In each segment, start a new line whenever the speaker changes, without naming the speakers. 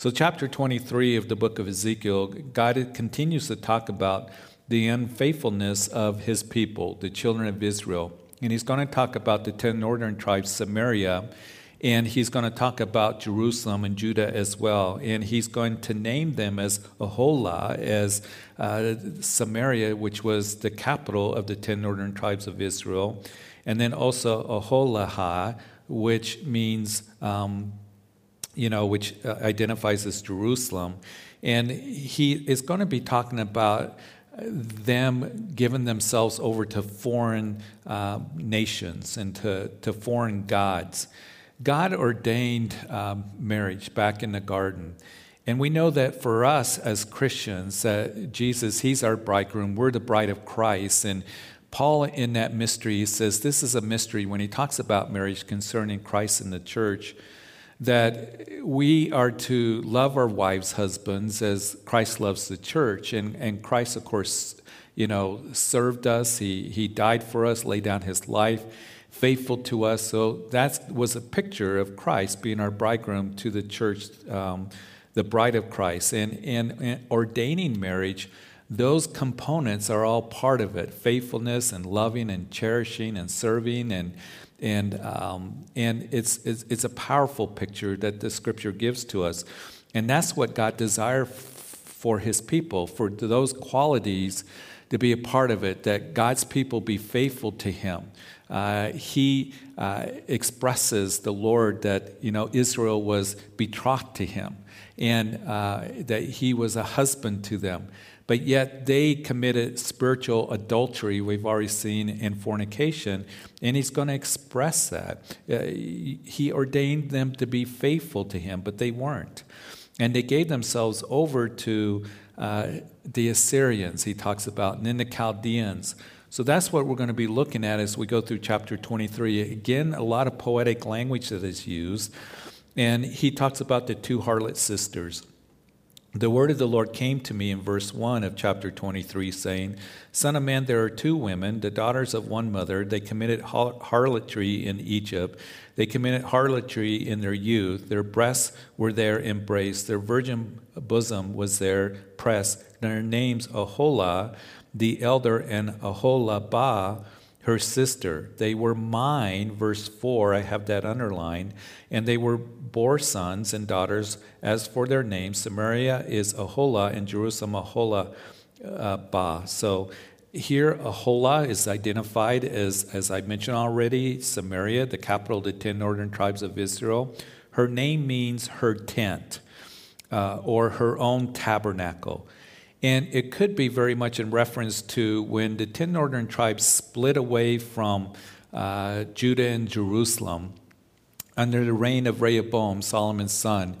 So, chapter 23 of the book of Ezekiel, God continues to talk about the unfaithfulness of his people, the children of Israel. And he's going to talk about the 10 northern tribes, Samaria, and he's going to talk about Jerusalem and Judah as well. And he's going to name them as Aholah, as uh, Samaria, which was the capital of the 10 northern tribes of Israel, and then also Aholahah, which means um, you know, which uh, identifies as Jerusalem. And he is going to be talking about them giving themselves over to foreign uh, nations and to, to foreign gods. God ordained um, marriage back in the garden. And we know that for us as Christians, that Jesus, He's our bridegroom, we're the bride of Christ. And Paul, in that mystery, says this is a mystery when he talks about marriage concerning Christ and the church that we are to love our wives' husbands as Christ loves the church. And, and Christ, of course, you know, served us. He, he died for us, laid down his life, faithful to us. So that was a picture of Christ being our bridegroom to the church, um, the bride of Christ. And, and ordaining marriage, those components are all part of it faithfulness and loving and cherishing and serving and and, um, and it's, it's, it's, a powerful picture that the scripture gives to us. And that's what God desires for his people, for those qualities to be a part of it, that God's people be faithful to him. Uh, he uh, expresses the Lord that you know Israel was betrothed to him, and uh, that he was a husband to them but yet they committed spiritual adultery, we've already seen in fornication, and he's going to express that. Uh, he ordained them to be faithful to him, but they weren't. And they gave themselves over to uh, the Assyrians, he talks about, and then the Chaldeans. So that's what we're going to be looking at as we go through chapter 23. Again, a lot of poetic language that is used. And he talks about the two harlot sisters the word of the Lord came to me in verse 1 of chapter 23, saying, Son of man, there are two women, the daughters of one mother. They committed harlotry in Egypt. They committed harlotry in their youth. Their breasts were there embraced. Their virgin bosom was there pressed. Their names Aholah, the elder, and Aholabah, her sister. They were mine, verse 4, I have that underlined, and they were bore sons and daughters. As for their names, Samaria is Aholah, and Jerusalem Aholah uh, Ba. So here, Aholah is identified as, as I mentioned already, Samaria, the capital of the ten northern tribes of Israel. Her name means her tent uh, or her own tabernacle. And it could be very much in reference to when the 10 northern tribes split away from uh, Judah and Jerusalem under the reign of Rehoboam, Solomon's son.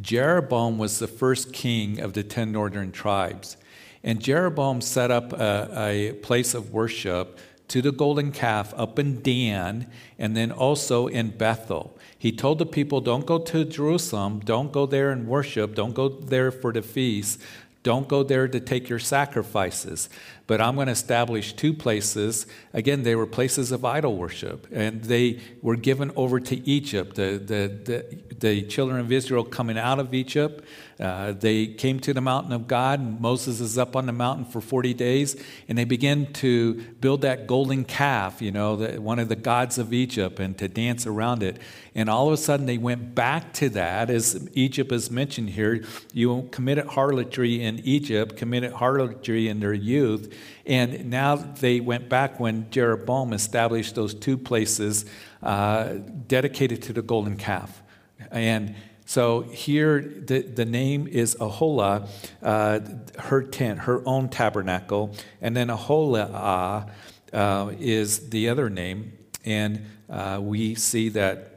Jeroboam was the first king of the 10 northern tribes. And Jeroboam set up a, a place of worship to the golden calf up in Dan and then also in Bethel. He told the people, Don't go to Jerusalem, don't go there and worship, don't go there for the feast, don't go there to take your sacrifices. But I'm going to establish two places. Again, they were places of idol worship, and they were given over to Egypt. The, the, the, the children of Israel coming out of Egypt uh, they came to the mountain of God. Moses is up on the mountain for 40 days, and they begin to build that golden calf, you know, the, one of the gods of Egypt, and to dance around it. And all of a sudden, they went back to that, as Egypt is mentioned here. You committed harlotry in Egypt, committed harlotry in their youth, and now they went back when Jeroboam established those two places uh, dedicated to the golden calf. And so here, the, the name is Aholah, uh, her tent, her own tabernacle, and then Aholah uh, is the other name. And uh, we see that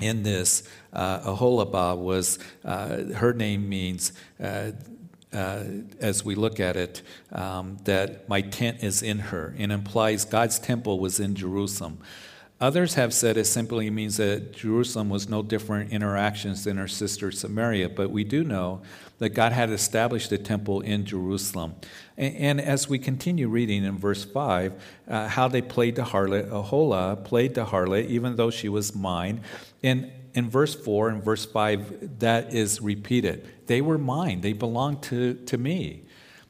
in this, uh, Aholabah was, uh, her name means, uh, uh, as we look at it, um, that my tent is in her, and implies God's temple was in Jerusalem. Others have said it simply means that Jerusalem was no different interactions than her sister Samaria, but we do know that God had established a temple in Jerusalem. And, and as we continue reading in verse 5, uh, how they played the harlot, Ahola played the harlot, even though she was mine. And in verse 4 and verse 5, that is repeated. They were mine, they belonged to, to me.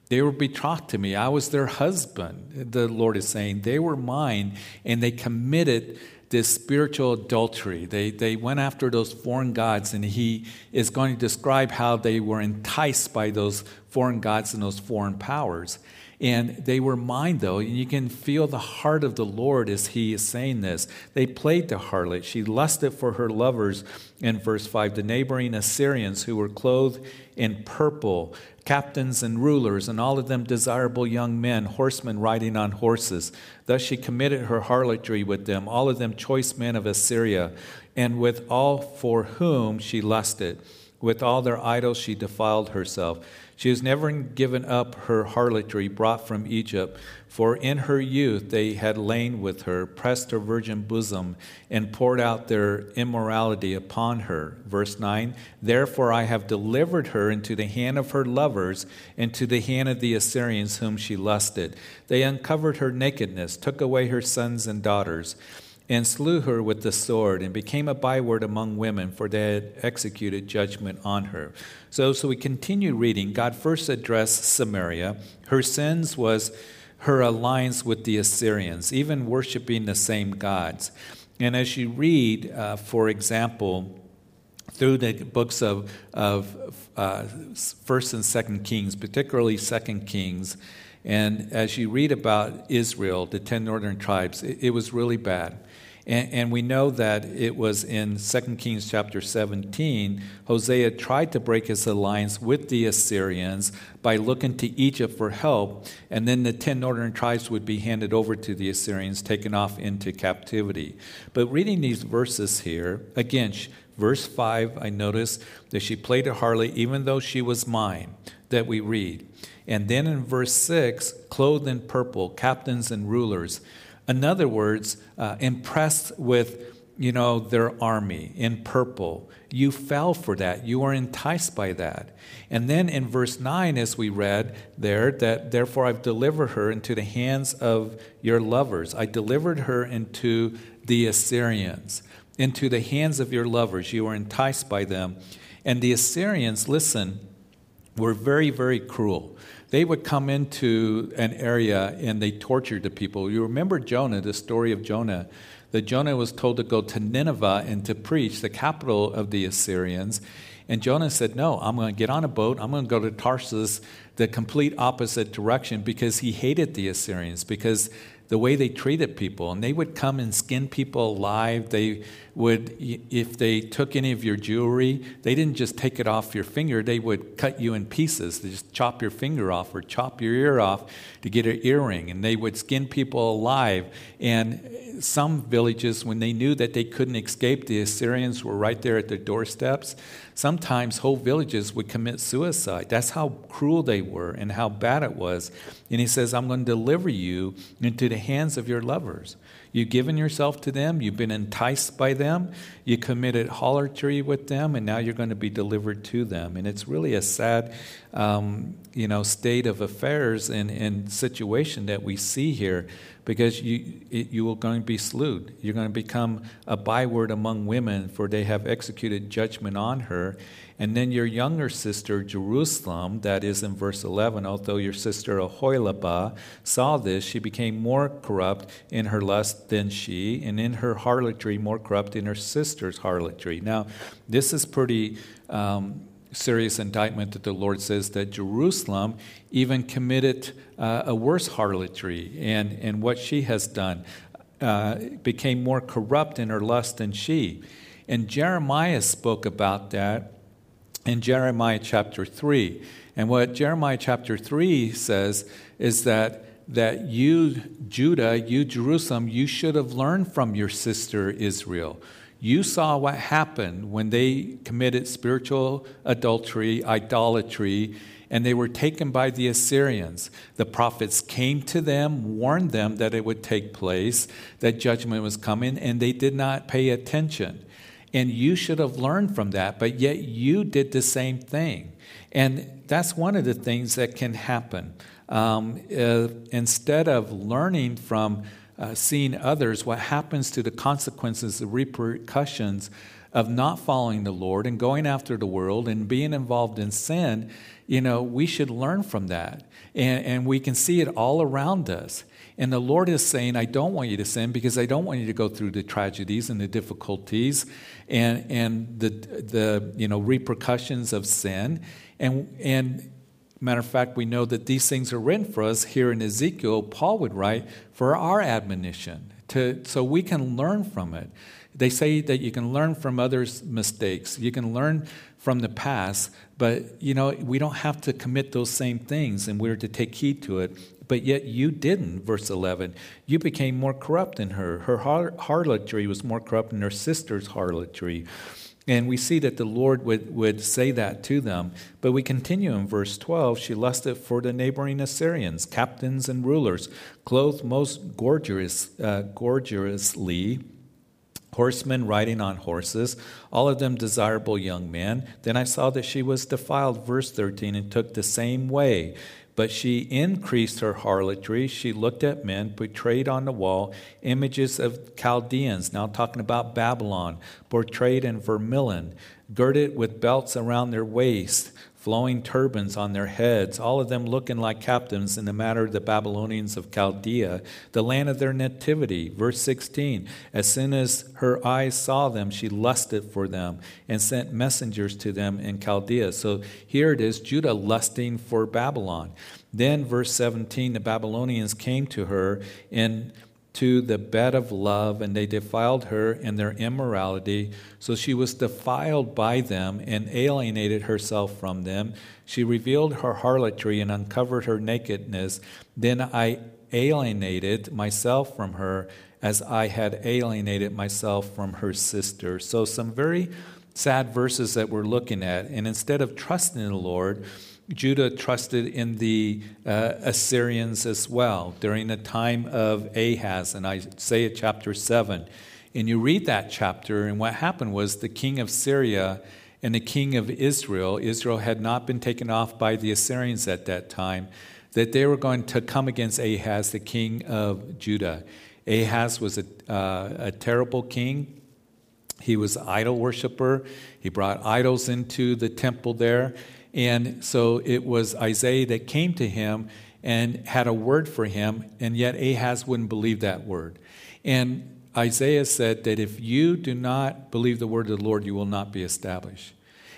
They were betrothed to me. I was their husband, the Lord is saying. They were mine, and they committed this spiritual adultery. They, they went after those foreign gods, and he is going to describe how they were enticed by those foreign gods and those foreign powers. And they were mine, though, and you can feel the heart of the Lord as he is saying this. They played the harlot. She lusted for her lovers in verse 5. The neighboring Assyrians who were clothed in purple, captains and rulers, and all of them desirable young men, horsemen riding on horses. Thus she committed her harlotry with them, all of them choice men of Assyria, and with all for whom she lusted. With all their idols she defiled herself. She has never given up her harlotry brought from Egypt, for in her youth they had lain with her, pressed her virgin bosom, and poured out their immorality upon her. Verse 9 Therefore I have delivered her into the hand of her lovers, into the hand of the Assyrians whom she lusted. They uncovered her nakedness, took away her sons and daughters and slew her with the sword, and became a byword among women, for they had executed judgment on her. So, so we continue reading. God first addressed Samaria. Her sins was her alliance with the Assyrians, even worshiping the same gods. And as you read, uh, for example, through the books of, of uh, First and Second Kings, particularly Second Kings, and as you read about Israel, the ten northern tribes, it, it was really bad. And, and, we know that it was in 2 Kings chapter 17, Hosea tried to break his alliance with the Assyrians by looking to Egypt for help, and then the 10 northern tribes would be handed over to the Assyrians, taken off into captivity. But reading these verses here, again, verse 5, I notice that she played a harlot even though she was mine, that we read. And then in verse 6, clothed in purple, captains and rulers. In other words, uh, impressed with you know their army in purple. You fell for that. You were enticed by that. And then in verse 9 as we read there that therefore i've delivered her into the hands of your lovers. I delivered her into the assyrians into the hands of your lovers. You were enticed by them. And the assyrians listen were very very cruel they would come into an area and they tortured the people. You remember Jonah, the story of Jonah, that Jonah was told to go to Nineveh and to preach, the capital of the Assyrians. And Jonah said, No, I'm going to get on a boat. I'm going to go to Tarsus, the complete opposite direction, because he hated the Assyrians, because the way they treated people. And they would come and skin people alive. They would, if they took any of your jewelry, they didn't just take it off your finger, they would cut you in pieces. They just chop your finger off or chop your ear off to get an earring. And they would skin people alive. And some villages, when they knew that they couldn't escape, the Assyrians were right there at their doorsteps. Sometimes whole villages would commit suicide. That's how cruel they were and how bad it was. And he says, I'm going to deliver you into the hands of your lovers. You've given yourself to them, you've been enticed by them, you committed harlotry with them, and now you're going to be delivered to them. And it's really a sad um, you know, state of affairs and, and situation that we see here because you, you are going to be slewed. You're going to become a byword among women, for they have executed judgment on her. And then your younger sister, Jerusalem, that is in verse 11, although your sister Oholibah saw this, she became more corrupt in her lust than she, and in her harlotry more corrupt in her sister's harlotry. Now, this is pretty. Um, serious indictment that the Lord says that Jerusalem even committed uh, a worse harlotry, and, and what she has done uh, became more corrupt in her lust than she. And Jeremiah spoke about that in Jeremiah chapter 3. And what Jeremiah chapter 3 says is that that you, Judah, you, Jerusalem, you should have learned from your sister Israel. You saw what happened when they committed spiritual adultery, idolatry, and they were taken by the Assyrians. The prophets came to them, warned them that it would take place, that judgment was coming, and they did not pay attention. And you should have learned from that, but yet you did the same thing. And that's one of the things that can happen. Um, uh, instead of learning from uh, seeing others, what happens to the consequences, the repercussions of not following the Lord and going after the world and being involved in sin, you know, we should learn from that. And, and we can see it all around us. And the Lord is saying, I don't want you to sin because I don't want you to go through the tragedies and the difficulties and, and the, the you know, repercussions of sin. And, and matter of fact, we know that these things are written for us here in Ezekiel. Paul would write for our admonition, to, so we can learn from it. They say that you can learn from others' mistakes. You can learn from the past, but you know, we don't have to commit those same things and we're to take heed to it. But yet you didn't, verse 11. You became more corrupt than her. Her harlotry was more corrupt than her sister's harlotry. And we see that the Lord would, would say that to them. But we continue in verse 12. She lusted for the neighboring Assyrians, captains and rulers, clothed most gorgeous, uh, gorgeously horsemen riding on horses, all of them desirable young men. Then I saw that she was defiled, verse 13, and took the same way. But she increased her harlotry. She looked at men, portrayed on the wall images of Chaldeans, now talking about Babylon, portrayed in vermilion, girded with belts around their waist flowing turbans on their heads, all of them looking like captains in the matter of the Babylonians of Chaldea, the land of their nativity. Verse 16 As soon as her eyes saw them, she lusted for them and sent messengers to them in Chaldea. So here it is Judah lusting for Babylon. Then, verse 17, the Babylonians came to her in to the bed of love, and they defiled her in their immorality. So she was defiled by them and alienated herself from them. She revealed her harlotry and uncovered her nakedness. Then I alienated myself from her as I had alienated myself from her sister. So, some very sad verses that we're looking at. And instead of trusting in the Lord, Judah trusted in the uh, Assyrians as well during the time of Ahaz in Isaiah chapter 7. And you read that chapter, and what happened was the king of Syria and the king of Israel, Israel had not been taken off by the Assyrians at that time, that they were going to come against Ahaz, the king of Judah. Ahaz was a, uh, a terrible king. He was idol worshiper. He brought idols into the temple there. And so it was Isaiah that came to him and had a word for him, and yet Ahaz wouldn't believe that word. And Isaiah said that if you do not believe the word of the Lord, you will not be established.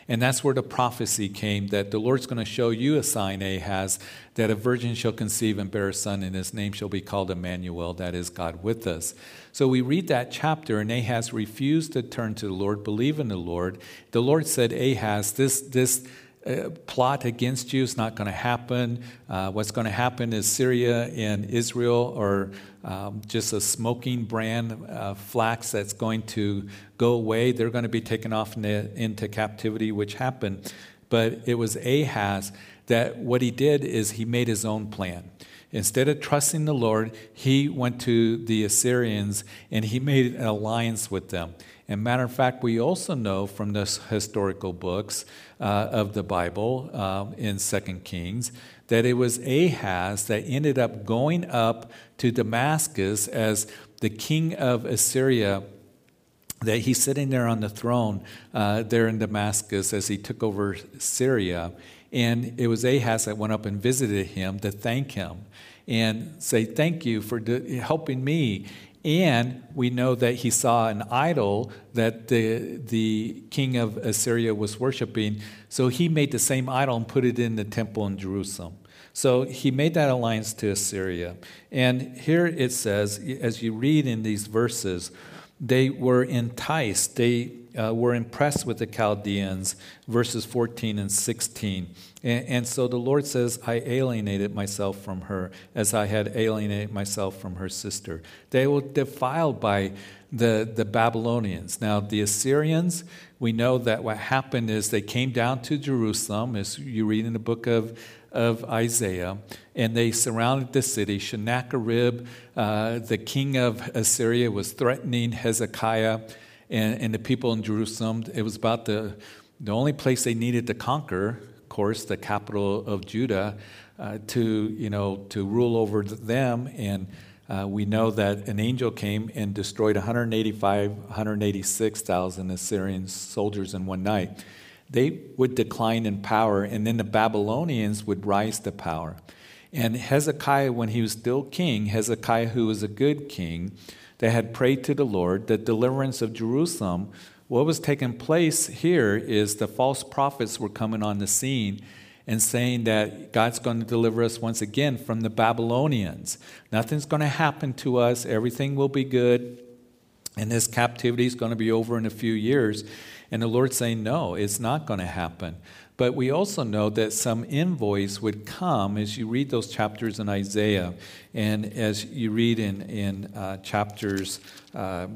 And that's where the prophecy came that the Lord's going to show you a sign, Ahaz, that a virgin shall conceive and bear a son, and his name shall be called Emmanuel, that is God with us. So we read that chapter, and Ahaz refused to turn to the Lord, believe in the Lord. The Lord said, Ahaz, this, this, uh, plot against you is not going to happen. Uh, what's going to happen is Syria and Israel are um, just a smoking brand of flax that's going to go away. They're going to be taken off into, into captivity, which happened. But it was Ahaz that what he did is he made his own plan. Instead of trusting the Lord, he went to the Assyrians and he made an alliance with them. And matter of fact, we also know from the historical books uh, of the Bible uh, in Second Kings that it was Ahaz that ended up going up to Damascus as the king of Assyria that he's sitting there on the throne uh, there in Damascus as he took over Syria. And it was Ahaz that went up and visited him to thank him and say, Thank you for helping me. And we know that he saw an idol that the, the king of Assyria was worshiping. So he made the same idol and put it in the temple in Jerusalem. So he made that alliance to Assyria. And here it says, as you read in these verses, they were enticed, they uh, were impressed with the Chaldeans, verses 14 and 16. And, and, so the Lord says, I alienated myself from her as I had alienated myself from her sister. They were defiled by the, the Babylonians. Now, the Assyrians, we know that what happened is they came down to Jerusalem, as you read in the book of, of Isaiah, and they surrounded the city. Sennacherib, uh, the king of Assyria, was threatening Hezekiah and, and the people in Jerusalem. It was about the, the only place they needed to conquer, of course, the capital of Judah, uh, to, you know, to rule over them. And uh, we know that an angel came and destroyed 185, 186,000 Assyrian soldiers in one night. They would decline in power, and then the Babylonians would rise to power. And Hezekiah, when he was still king, Hezekiah, who was a good king, that had prayed to the Lord, the deliverance of Jerusalem, what was taking place here is the false prophets were coming on the scene and saying that God's going to deliver us once again from the Babylonians. Nothing's going to happen to us, everything will be good, and this captivity is going to be over in a few years. And the Lord's saying, No, it's not going to happen. But we also know that some envoys would come as you read those chapters in Isaiah and as you read in, in uh, chapters, uh,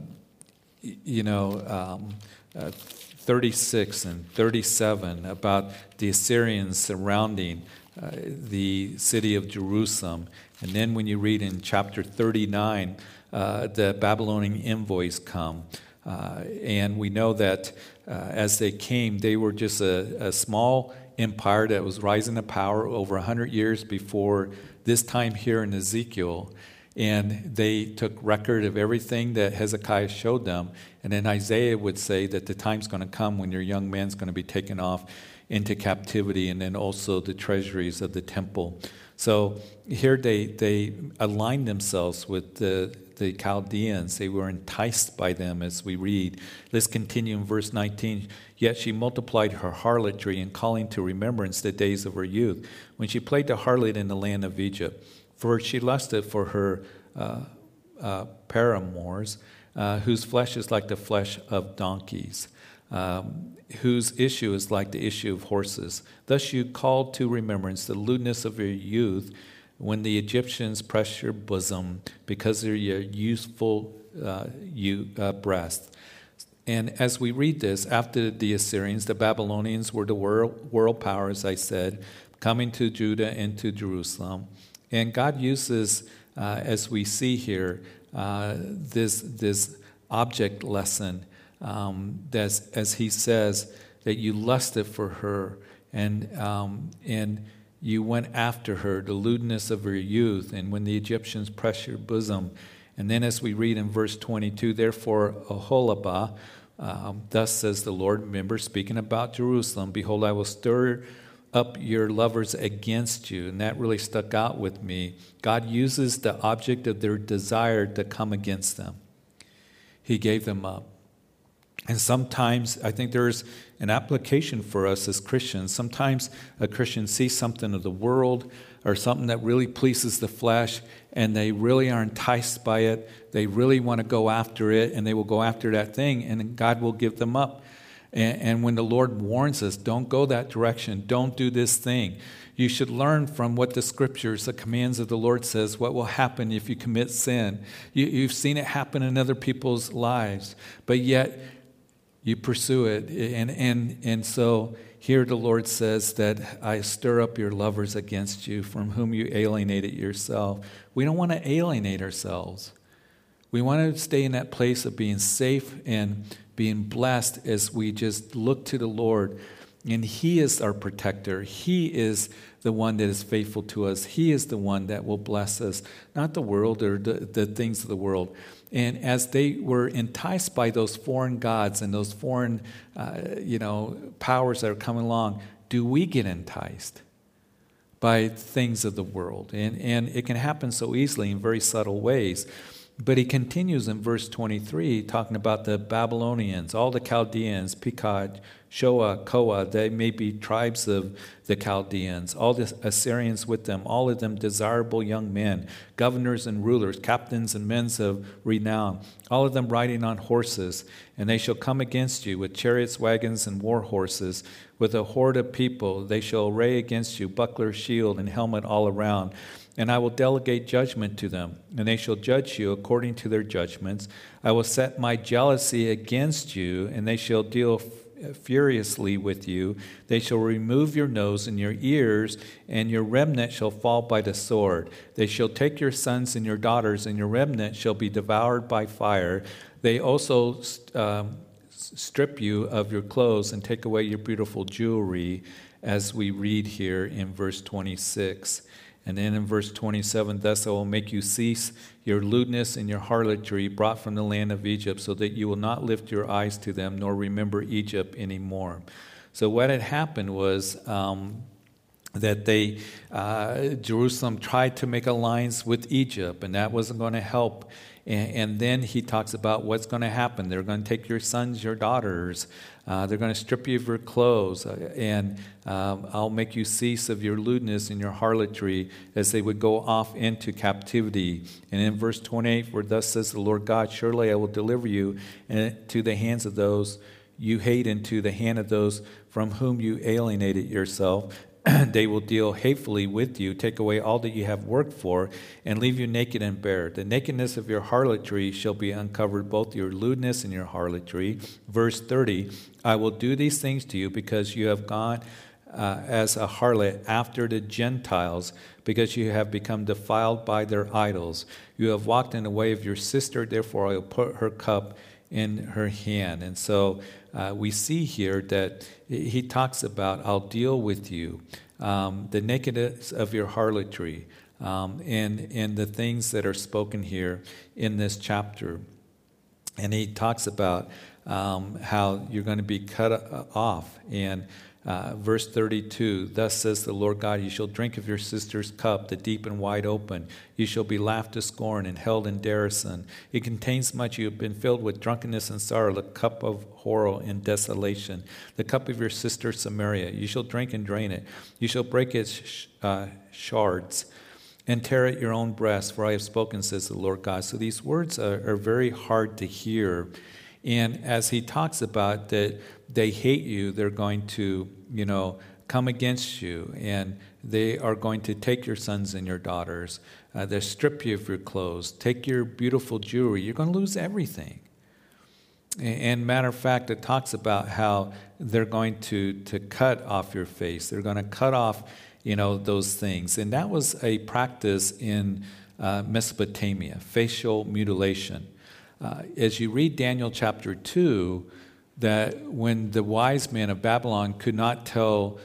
you know, um, uh, 36 and 37 about the Assyrians surrounding uh, the city of Jerusalem. And then when you read in chapter 39, uh, the Babylonian envoys come. Uh, and we know that uh, as they came, they were just a, a, small empire that was rising to power over 100 years before this time here in Ezekiel. And they took record of everything that Hezekiah showed them. And then Isaiah would say that the time's going to come when your young man's going to be taken off into captivity, and then also the treasuries of the temple. So here they, they aligned themselves with the, the Chaldeans. They were enticed by them as we read. Let's continue in verse 19. Yet she multiplied her harlotry in calling to remembrance the days of her youth, when she played the harlot in the land of Egypt. For she lusted for her uh, uh, paramours, uh, whose flesh is like the flesh of donkeys. Um, whose issue is like the issue of horses. Thus you called to remembrance the lewdness of your youth when the Egyptians press your bosom because of your youthful uh, you, uh, breast. And as we read this, after the Assyrians, the Babylonians were the world, world I said, coming to Judah and to Jerusalem. And God uses, uh, as we see here, uh, this, this object lesson um, as, as he says, that you lusted for her and, um, and you went after her, the lewdness of her youth, and when the Egyptians pressed your bosom. And then, as we read in verse 22, therefore, Oholibah, um, thus says the Lord, remember speaking about Jerusalem, behold, I will stir up your lovers against you. And that really stuck out with me. God uses the object of their desire to come against them, He gave them up. And sometimes I think there's an application for us as Christians. Sometimes a Christian sees something of the world or something that really pleases the flesh and they really are enticed by it. They really want to go after it and they will go after that thing and God will give them up. And, and when the Lord warns us, don't go that direction, don't do this thing. You should learn from what the scriptures, the commands of the Lord says, what will happen if you commit sin. You, you've seen it happen in other people's lives, but yet you pursue it. And, and, and so here the Lord says that I stir up your lovers against you, from whom you alienated yourself. We don't want to alienate ourselves. We want to stay in that place of being safe and being blessed as we just look to the Lord. And He is our protector. He is the one that is faithful to us. He is the one that will bless us, not the world or the, the things of the world. And as they were enticed by those foreign gods and those foreign, uh, you know, powers that are coming along, do we get enticed by things of the world? And, and it can happen so easily in very subtle ways. But he continues in verse 23, talking about the Babylonians, all the Chaldeans, Pekod, Shoa, Koa, they may be tribes of the Chaldeans, all the Assyrians with them, all of them desirable young men, governors and rulers, captains and men of renown, all of them riding on horses. And they shall come against you with chariots, wagons, and war horses, with a horde of people. They shall array against you buckler, shield, and helmet all around. And I will delegate judgment to them, and they shall judge you according to their judgments. I will set my jealousy against you, and they shall deal furiously with you. They shall remove your nose and your ears, and your remnant shall fall by the sword. They shall take your sons and your daughters, and your remnant shall be devoured by fire. They also um, strip you of your clothes and take away your beautiful jewelry, as we read here in verse 26. And then in verse 27, thus I will make you cease your lewdness and your harlotry brought from the land of Egypt, so that you will not lift your eyes to them nor remember Egypt anymore. So what had happened was um, that they uh, Jerusalem tried to make alliance with Egypt, and that wasn't going to help. And, and, then he talks about what's going to happen. They're going to take your sons, your daughters. Uh, they're going to strip you of your clothes, uh, and um, I'll make you cease of your lewdness and your harlotry as they would go off into captivity. And in verse 28, where thus says the Lord God, Surely I will deliver you to the hands of those you hate, into the hand of those from whom you alienated yourself. they will deal hatefully with you, take away all that you have worked for, and leave you naked and bare. The nakedness of your harlotry shall be uncovered, both your lewdness and your harlotry. Verse 30 I will do these things to you because you have gone uh, as a harlot after the Gentiles, because you have become defiled by their idols. You have walked in the way of your sister, therefore I will put her cup in her hand. And so uh, we see here that he talks about, I'll deal with you, um, the nakedness of your harlotry, um, and, and the things that are spoken here in this chapter. And he talks about um, how you're going to be cut uh, off. And uh, verse 32 Thus says the Lord God, You shall drink of your sister's cup, the deep and wide open. You shall be laughed to scorn and held in derision. It contains much. You have been filled with drunkenness and sorrow, the cup of horror and desolation, the cup of your sister Samaria. You shall drink and drain it. You shall break its sh- uh, shards and tear at your own breast, for I have spoken, says the Lord God. So these words are, are very hard to hear. And as he talks about that they hate you, they're going to, you know, come against you, and they are going to take your sons and your daughters. Uh, they strip you of your clothes, take your beautiful jewelry. You're going to lose everything. And matter of fact, it talks about how they're going to, to cut off your face. They're going to cut off, you know, those things. And that was a practice in uh, Mesopotamia, facial mutilation. Uh, as you read Daniel chapter 2, that when the wise men of Babylon could not tell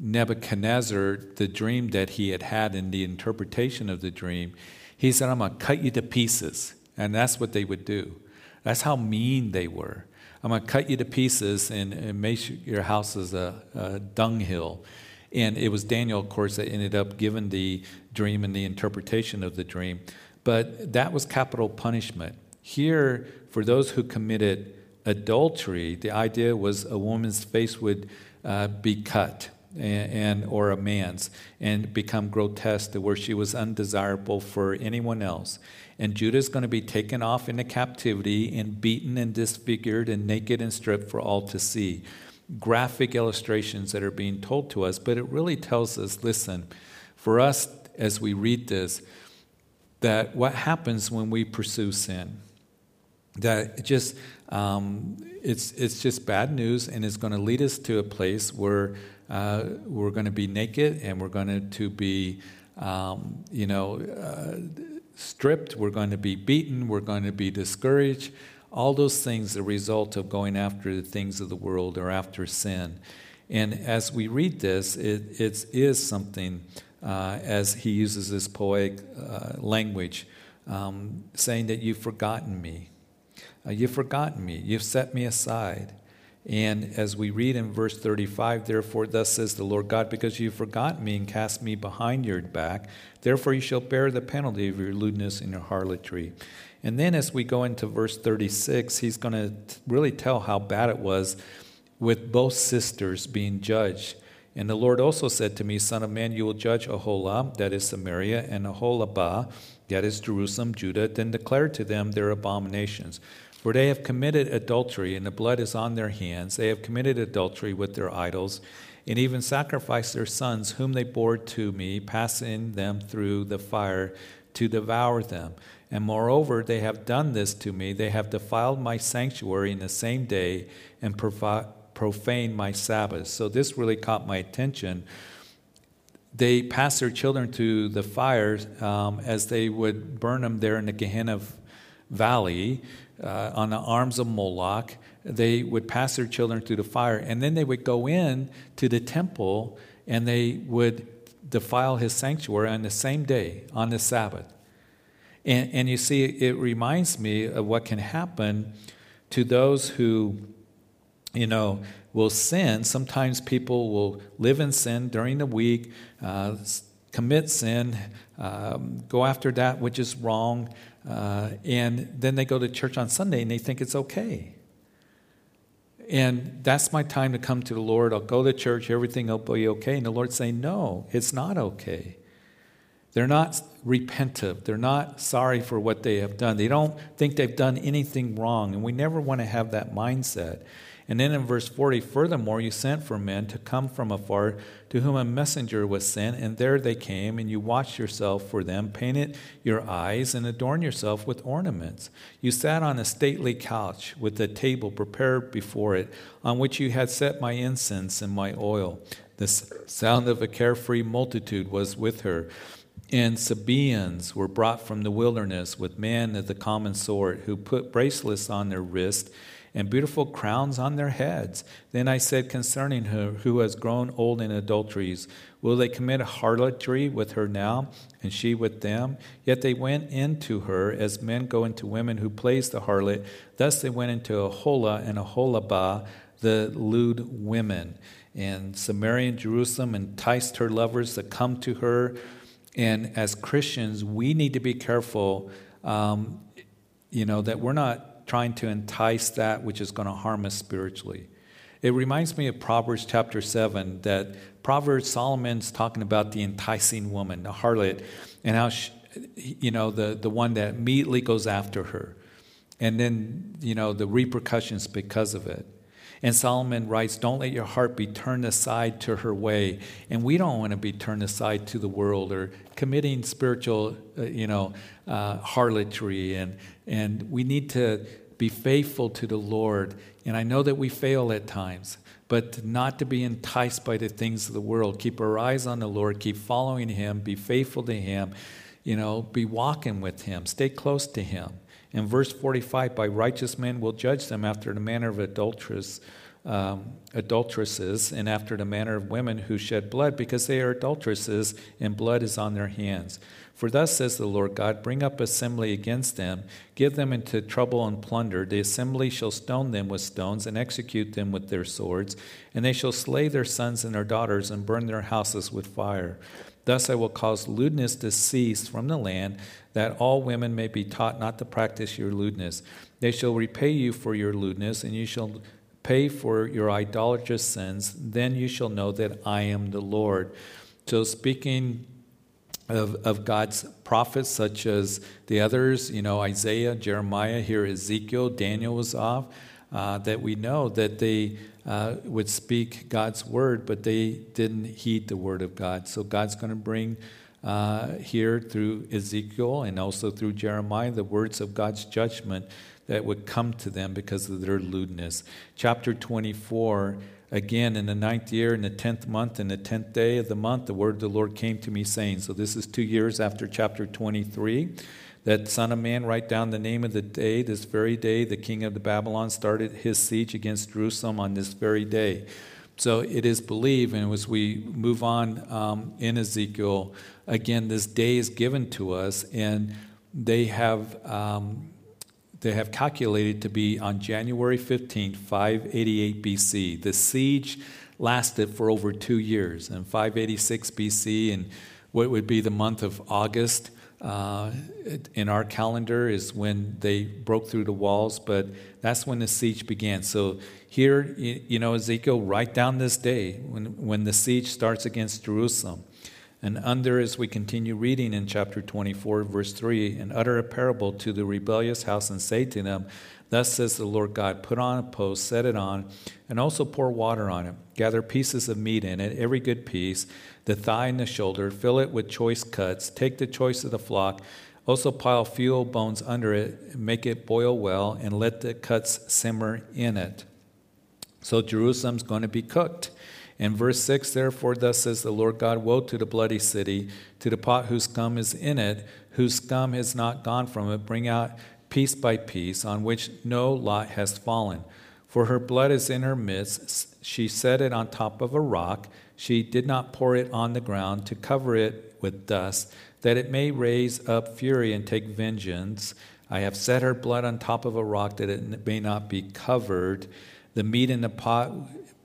Nebuchadnezzar the dream that he had had and the interpretation of the dream, he said, I'm going to cut you to pieces. And that's what they would do. That's how mean they were. I'm going to cut you to pieces and, and make your house as a, a dunghill. And it was Daniel, of course, that ended up giving the dream and the interpretation of the dream. But that was capital punishment. Here, for those who committed adultery, the idea was a woman's face would uh, be cut and, and, or a man's and become grotesque to where she was undesirable for anyone else. And Judah is going to be taken off into captivity and beaten and disfigured and naked and stripped for all to see. Graphic illustrations that are being told to us, but it really tells us listen, for us as we read this, that what happens when we pursue sin? That just um, it's, it's just bad news, and it's going to lead us to a place where uh, we're going to be naked and we're going to be, um, you know, uh, stripped, we're going to be beaten, we're going to be discouraged. All those things, the result of going after the things of the world or after sin. And as we read this, it, it is something, uh, as he uses this poetic uh, language, um, saying that you've forgotten me. Uh, you've forgotten me. You've set me aside. And as we read in verse 35, therefore, thus says the Lord God, because you've forgotten me and cast me behind your back, therefore you shall bear the penalty of your lewdness and your harlotry. And then as we go into verse 36, he's going to really tell how bad it was with both sisters being judged. And the Lord also said to me, Son of man, you will judge Aholah, that is Samaria, and Aholabah, that is Jerusalem, Judah, then declare to them their abominations. For they have committed adultery, and the blood is on their hands. They have committed adultery with their idols, and even sacrificed their sons, whom they bore to me, passing them through the fire to devour them. And moreover, they have done this to me. They have defiled my sanctuary in the same day and profaned my Sabbath. So this really caught my attention. They passed their children to the fire um, as they would burn them there in the Gehenna Valley uh, on the arms of Moloch. They would pass their children through the fire, and then they would go in to the temple and they would defile his sanctuary on the same day, on the Sabbath. And, and you see, it reminds me of what can happen to those who, you know, will sin. Sometimes people will live in sin during the week, uh, commit sin, um, go after that which is wrong, uh, and then they go to church on Sunday and they think it's okay. And that's my time to come to the Lord. I'll go to church, everything will be okay. And the Lord's saying, No, it's not okay. They're not repentive. They're not sorry for what they have done. They don't think they've done anything wrong. And we never want to have that mindset. And then in verse 40, furthermore, you sent for men to come from afar, to whom a messenger was sent, and there they came, and you washed yourself for them, painted your eyes, and adorned yourself with ornaments. You sat on a stately couch with a table prepared before it, on which you had set my incense and my oil. The sound of a carefree multitude was with her. And Sabaeans were brought from the wilderness with men of the common sort, who put bracelets on their wrists and beautiful crowns on their heads. Then I said concerning her, who has grown old in adulteries, Will they commit harlotry with her now, and she with them? Yet they went into her as men go into women who plays the harlot. Thus they went into Aholah and Aholibah, the lewd women. And Samaria and Jerusalem enticed her lovers to come to her. And as Christians, we need to be careful, um, you know, that we're not trying to entice that which is going to harm us spiritually. It reminds me of Proverbs chapter 7 that Proverbs Solomon's talking about the enticing woman, the harlot, and how, she, you know, the, the one that immediately goes after her. And then, you know, the repercussions because of it. And Solomon writes, Don't let your heart be turned aside to her way. And we don't want to be turned aside to the world or committing spiritual, uh, you know, uh, harlotry. And, and we need to be faithful to the Lord. And I know that we fail at times, but not to be enticed by the things of the world. Keep our eyes on the Lord, keep following Him, be faithful to Him, you know, be walking with Him, stay close to Him. In verse 45, by righteous men will judge them after the manner of adulteress, um, adulteresses and after the manner of women who shed blood, because they are adulteresses and blood is on their hands. For thus says the Lord God Bring up assembly against them, give them into trouble and plunder. The assembly shall stone them with stones and execute them with their swords, and they shall slay their sons and their daughters and burn their houses with fire. Thus I will cause lewdness to cease from the land, that all women may be taught not to practice your lewdness. They shall repay you for your lewdness, and you shall pay for your idolatrous sins. Then you shall know that I am the Lord. So, speaking of, of God's prophets, such as the others, you know, Isaiah, Jeremiah, here Ezekiel, Daniel was off, uh, that we know that they uh, would speak God's word, but they didn't heed the word of God. So God's going to bring uh, here through Ezekiel and also through Jeremiah the words of God's judgment that would come to them because of their lewdness. Chapter 24, again, in the ninth year, in the tenth month, in the tenth day of the month, the word of the Lord came to me, saying, So this is two years after chapter 23. That Son of Man, write down the name of the day, this very day the king of the Babylon started his siege against Jerusalem on this very day. So it is believed, and as we move on um, in Ezekiel, again, this day is given to us, and they have um, they have calculated to be on January 15, 588 BC. The siege lasted for over two years. In 586 BC, and what would be the month of August uh, in our calendar, is when they broke through the walls, but that's when the siege began. So here, you know, Ezekiel, write down this day when, when the siege starts against Jerusalem. And under, as we continue reading in chapter 24, verse 3, and utter a parable to the rebellious house and say to them, Thus says the Lord God, put on a post, set it on, and also pour water on it. Gather pieces of meat in it, every good piece, the thigh and the shoulder, fill it with choice cuts, take the choice of the flock, also pile fuel bones under it, make it boil well, and let the cuts simmer in it. So Jerusalem's going to be cooked. In verse 6, therefore, thus says the Lord God Woe to the bloody city, to the pot whose scum is in it, whose scum has not gone from it. Bring out piece by piece, on which no lot has fallen. For her blood is in her midst. She set it on top of a rock. She did not pour it on the ground to cover it with dust, that it may raise up fury and take vengeance. I have set her blood on top of a rock that it may not be covered. The meat in the pot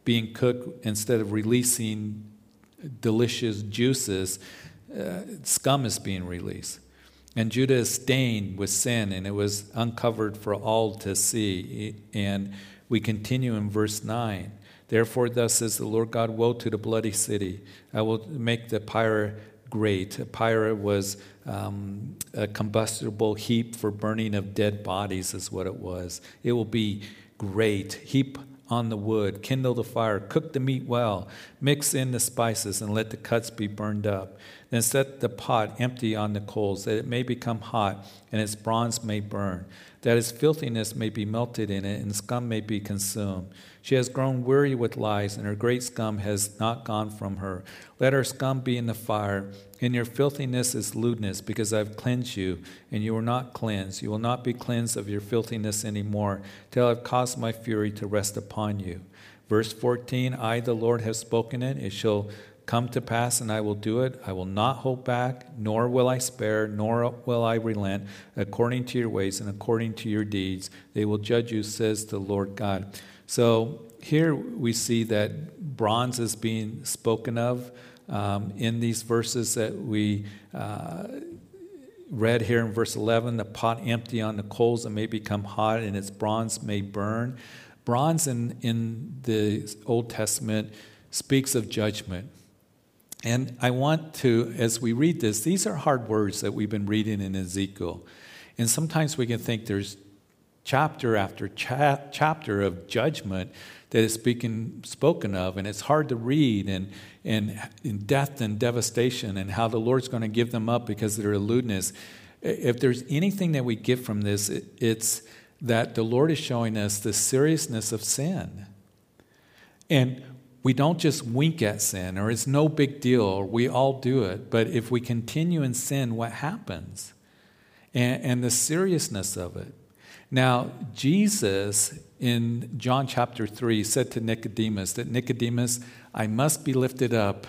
being cooked, instead of releasing delicious juices, uh, scum is being released. And Judah is stained with sin, and it was uncovered for all to see. And we continue in verse 9. Therefore, thus says the Lord God Woe to the bloody city. I will make the pyre great. A pyre was um, a combustible heap for burning of dead bodies, is what it was. It will be great. Heap on the wood, kindle the fire, cook the meat well, mix in the spices, and let the cuts be burned up. Then set the pot empty on the coals, that it may become hot, and its bronze may burn, that its filthiness may be melted in it, and scum may be consumed. She has grown weary with lies, and her great scum has not gone from her. Let her scum be in the fire. In your filthiness is lewdness, because I have cleansed you, and you are not cleansed. You will not be cleansed of your filthiness any more, till I have caused my fury to rest upon you. Verse 14 I, the Lord, have spoken it. It shall come to pass, and I will do it. I will not hold back, nor will I spare, nor will I relent. According to your ways and according to your deeds, they will judge you, says the Lord God. So here we see that bronze is being spoken of um, in these verses that we. Uh, read here in verse 11 the pot empty on the coals and may become hot and its bronze may burn bronze in, in the old testament speaks of judgment and I want to, as we read this, these are hard words that we've been reading in Ezekiel. And sometimes we can think there's chapter after cha- chapter of judgment that is speaking, spoken of, and it's hard to read, and, and in death and devastation, and how the Lord's going to give them up because of their lewdness. If there's anything that we get from this, it, it's that the Lord is showing us the seriousness of sin. And we don't just wink at sin or it's no big deal or we all do it. But if we continue in sin, what happens? And, and the seriousness of it. Now, Jesus in John chapter 3 said to Nicodemus that Nicodemus, I must be lifted up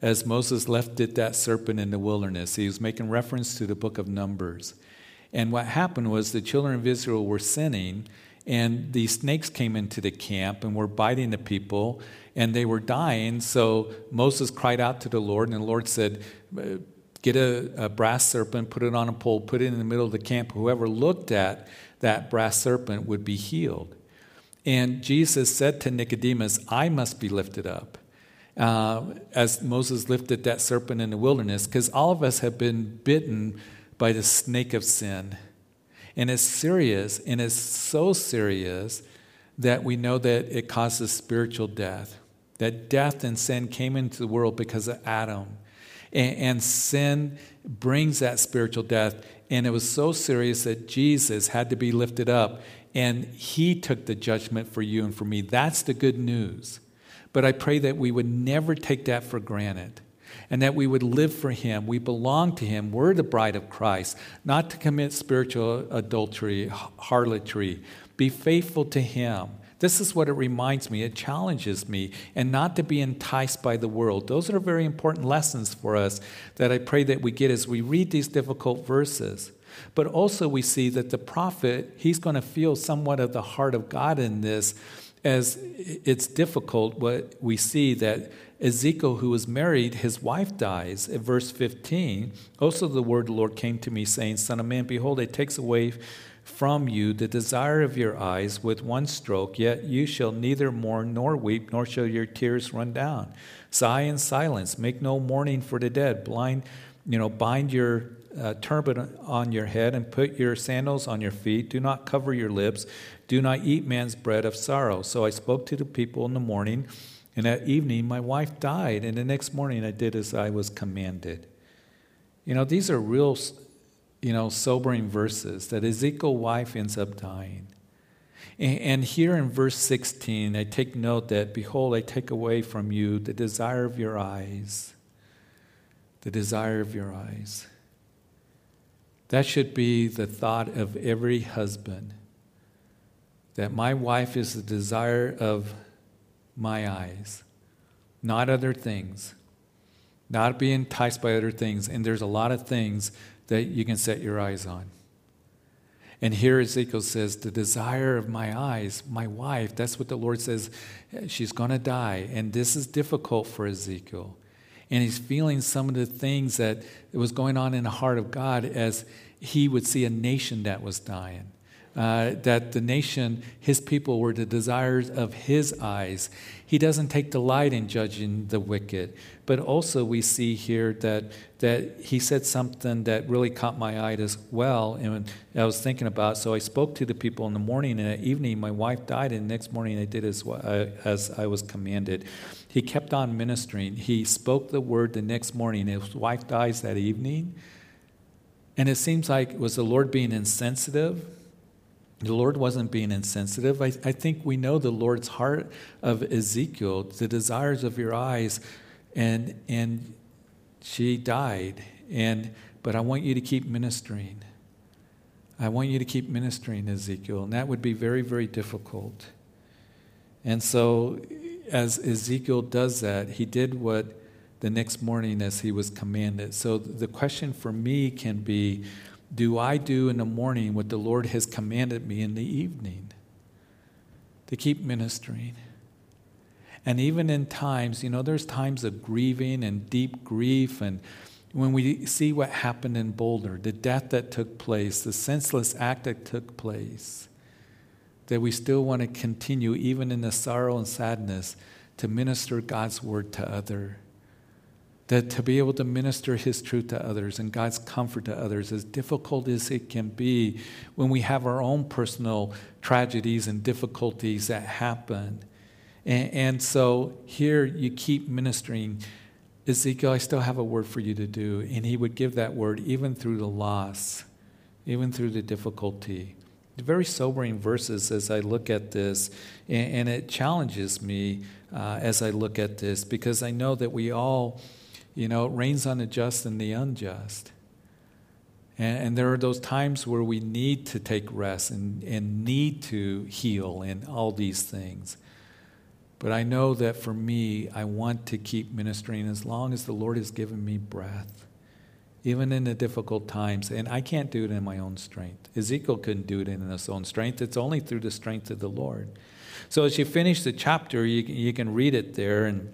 as Moses lifted that serpent in the wilderness. He was making reference to the book of Numbers. And what happened was the children of Israel were sinning, and these snakes came into the camp and were biting the people and they were dying. So Moses cried out to the Lord, and the Lord said, Get a, a, brass serpent, put it on a pole, put it in the middle of the camp. Whoever looked at that brass serpent would be healed. And Jesus said to Nicodemus, I must be lifted up. Uh, as Moses lifted that serpent in the wilderness, because all of us have been bitten by the snake of sin. And it's serious, and it's so serious that we know that it causes spiritual death that death and sin came into the world because of Adam. And, and, sin brings that spiritual death. And it was so serious that Jesus had to be lifted up. And he took the judgment for you and for me. That's the good news. But I pray that we would never take that for granted and that we would live for Him. We belong to Him. We're the bride of Christ, not to commit spiritual adultery, harlotry. Be faithful to Him. This is what it reminds me. It challenges me, and not to be enticed by the world. Those are very important lessons for us that I pray that we get as we read these difficult verses. But also, we see that the prophet, he's going to feel somewhat of the heart of God in this, as it's difficult what we see that Ezekiel, who was married, his wife dies. At verse 15, also the word of the Lord came to me, saying, Son of man, behold, it takes away from you the desire of your eyes with one stroke, yet you shall neither mourn nor weep, nor shall your tears run down. Sigh in silence, make no mourning for the dead. Blind, you know, bind your uh, turban on your head and put your sandals on your feet. Do not cover your lips. Do not eat man's bread of sorrow. So I spoke to the people in the morning, and at evening my wife died, and the next morning I did as I was commanded. You know, these are real you know, sobering verses that Ezekiel's wife ends up dying. And here in verse 16, I take note that, Behold, I take away from you the desire of your eyes. The desire of your eyes. That should be the thought of every husband that my wife is the desire of my eyes. not other things. Not be enticed by other things. And there's a lot of things that you can set your eyes on. And here Ezekiel says, The desire of my eyes, my wife, that's what the Lord says, she's going to die. And this is difficult for Ezekiel. And he's feeling some of the things that was going on in the heart of God as he would see a nation that was dying uh, that the nation, his people, were the desires of his eyes. He doesn't take delight in judging the wicked. But also, we see here that, that he said something that really caught my eye as well. And I was thinking about so I spoke to the people in the morning, and at evening, my wife died, and the next morning, I did as, as I was commanded. He kept on ministering. He spoke the word the next morning. His wife dies that evening. And it seems like was the Lord being insensitive? The Lord wasn't being insensitive. I, I think we know the Lord's heart of Ezekiel, the desires of your eyes, and and she died. And but I want you to keep ministering. I want you to keep ministering, Ezekiel, and that would be very, very difficult. And so, as Ezekiel does that, he did what the next morning as he was commanded. So, the question for me can be do I do in the morning what the Lord has commanded me in the evening? To keep ministering. And even in times, you know, there's times of grieving and deep grief. And when we see what happened in Boulder, the death that took place, the senseless act that took place, that we still want to continue, even in the sorrow and sadness, to minister God's word to others that to be able to minister His truth to others and God's comfort to others, as difficult as it can be when we have our own personal tragedies and difficulties that happen. And, and so here you keep ministering. Ezekiel, I still have a word for you to do. And he would give that word even through the loss, even through the difficulty. Very sobering verses as I look at this, and, and it challenges me uh, as I look at this because I know that we all you know, it rains on the just and the unjust. And, and, there are those times where we need to take rest and, and need to heal and all these things. But I know that for me, I want to keep ministering as long as the Lord has given me breath, even in the difficult times. And I can't do it in my own strength. Ezekiel couldn't do it in his own strength. It's only through the strength of the Lord. So as you finish the chapter, you, you can read it there and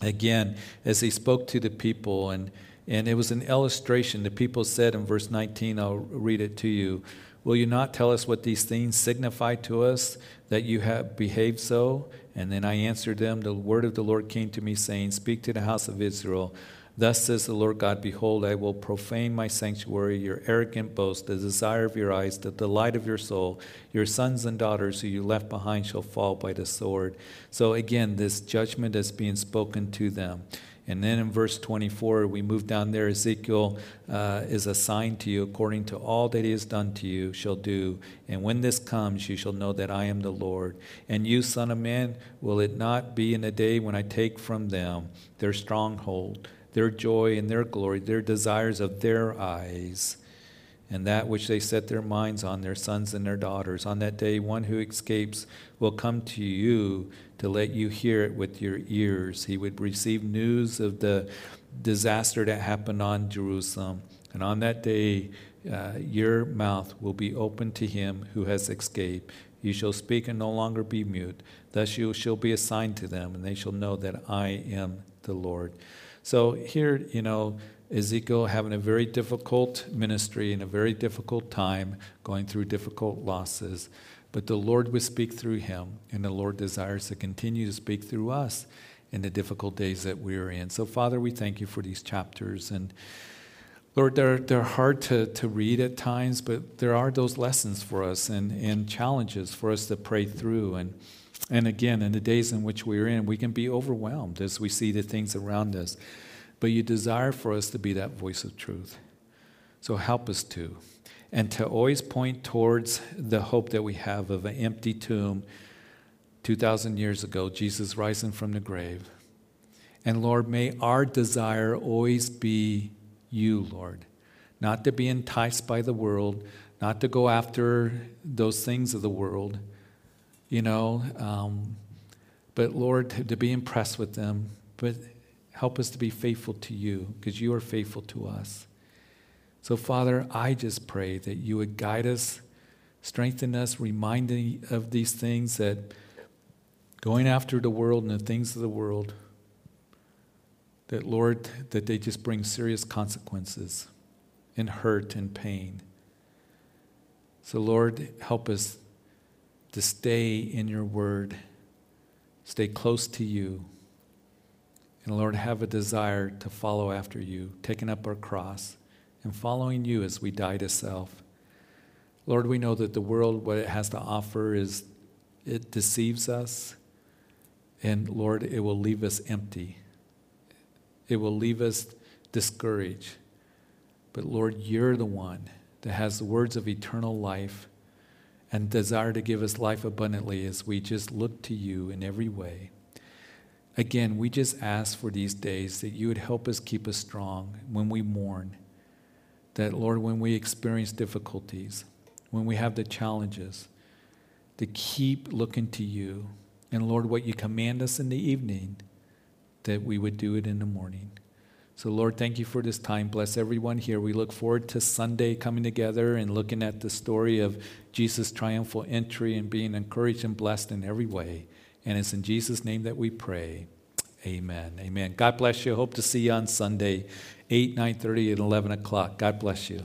again as he spoke to the people and and it was an illustration the people said in verse 19 i'll read it to you will you not tell us what these things signify to us that you have behaved so and then i answered them the word of the lord came to me saying speak to the house of israel Thus says the Lord God Behold, I will profane my sanctuary, your arrogant boast, the desire of your eyes, the delight of your soul. Your sons and daughters who you left behind shall fall by the sword. So again, this judgment is being spoken to them. And then in verse 24, we move down there. Ezekiel uh, is assigned to you according to all that he has done to you, shall do. And when this comes, you shall know that I am the Lord. And you, son of man, will it not be in the day when I take from them their stronghold? Their joy and their glory, their desires of their eyes, and that which they set their minds on, their sons and their daughters. On that day, one who escapes will come to you to let you hear it with your ears. He would receive news of the disaster that happened on Jerusalem. And on that day, uh, your mouth will be open to him who has escaped. You shall speak and no longer be mute. Thus you shall be assigned to them, and they shall know that I am the Lord. So here, you know, Ezekiel having a very difficult ministry in a very difficult time, going through difficult losses. But the Lord would speak through him, and the Lord desires to continue to speak through us in the difficult days that we're in. So, Father, we thank you for these chapters. And Lord, they're, they're hard to, to read at times, but there are those lessons for us and, and challenges for us to pray through. And and again, in the days in which we're in, we can be overwhelmed as we see the things around us. But you desire for us to be that voice of truth. So help us to. And to always point towards the hope that we have of an empty tomb 2,000 years ago, Jesus rising from the grave. And Lord, may our desire always be you, Lord. Not to be enticed by the world, not to go after those things of the world you know. Um, but Lord, to, to, be impressed with them, but help us to be faithful to you because you are faithful to us. So, Father, I just pray that you would guide us, strengthen us, remind reminding of these things that going after the world and the things of the world, that, Lord, that they just bring serious consequences and hurt and pain. So, Lord, help us to stay in your word, stay close to you, and Lord, have a desire to follow after you, taking up our cross and following you as we die to self. Lord, we know that the world, what it has to offer, is it deceives us. And Lord, it will leave us empty. It will leave us discouraged. But Lord, you're the one that has the words of eternal life and desire to give us life abundantly as we just look to you in every way. Again, we just ask for these days that you would help us keep us strong when we mourn. That, Lord, when we experience difficulties, when we have the challenges, to keep looking to you. And, Lord, what you command us in the evening, that we would do it in the morning. So, Lord, thank you for this time. Bless everyone here. We look forward to Sunday coming together and looking at the story of Jesus' triumphal entry and being encouraged and blessed in every way. And it's in Jesus' name that we pray. Amen. Amen. God bless you. Hope to see you on Sunday, 8, 9.30, and 11 o'clock. God bless you.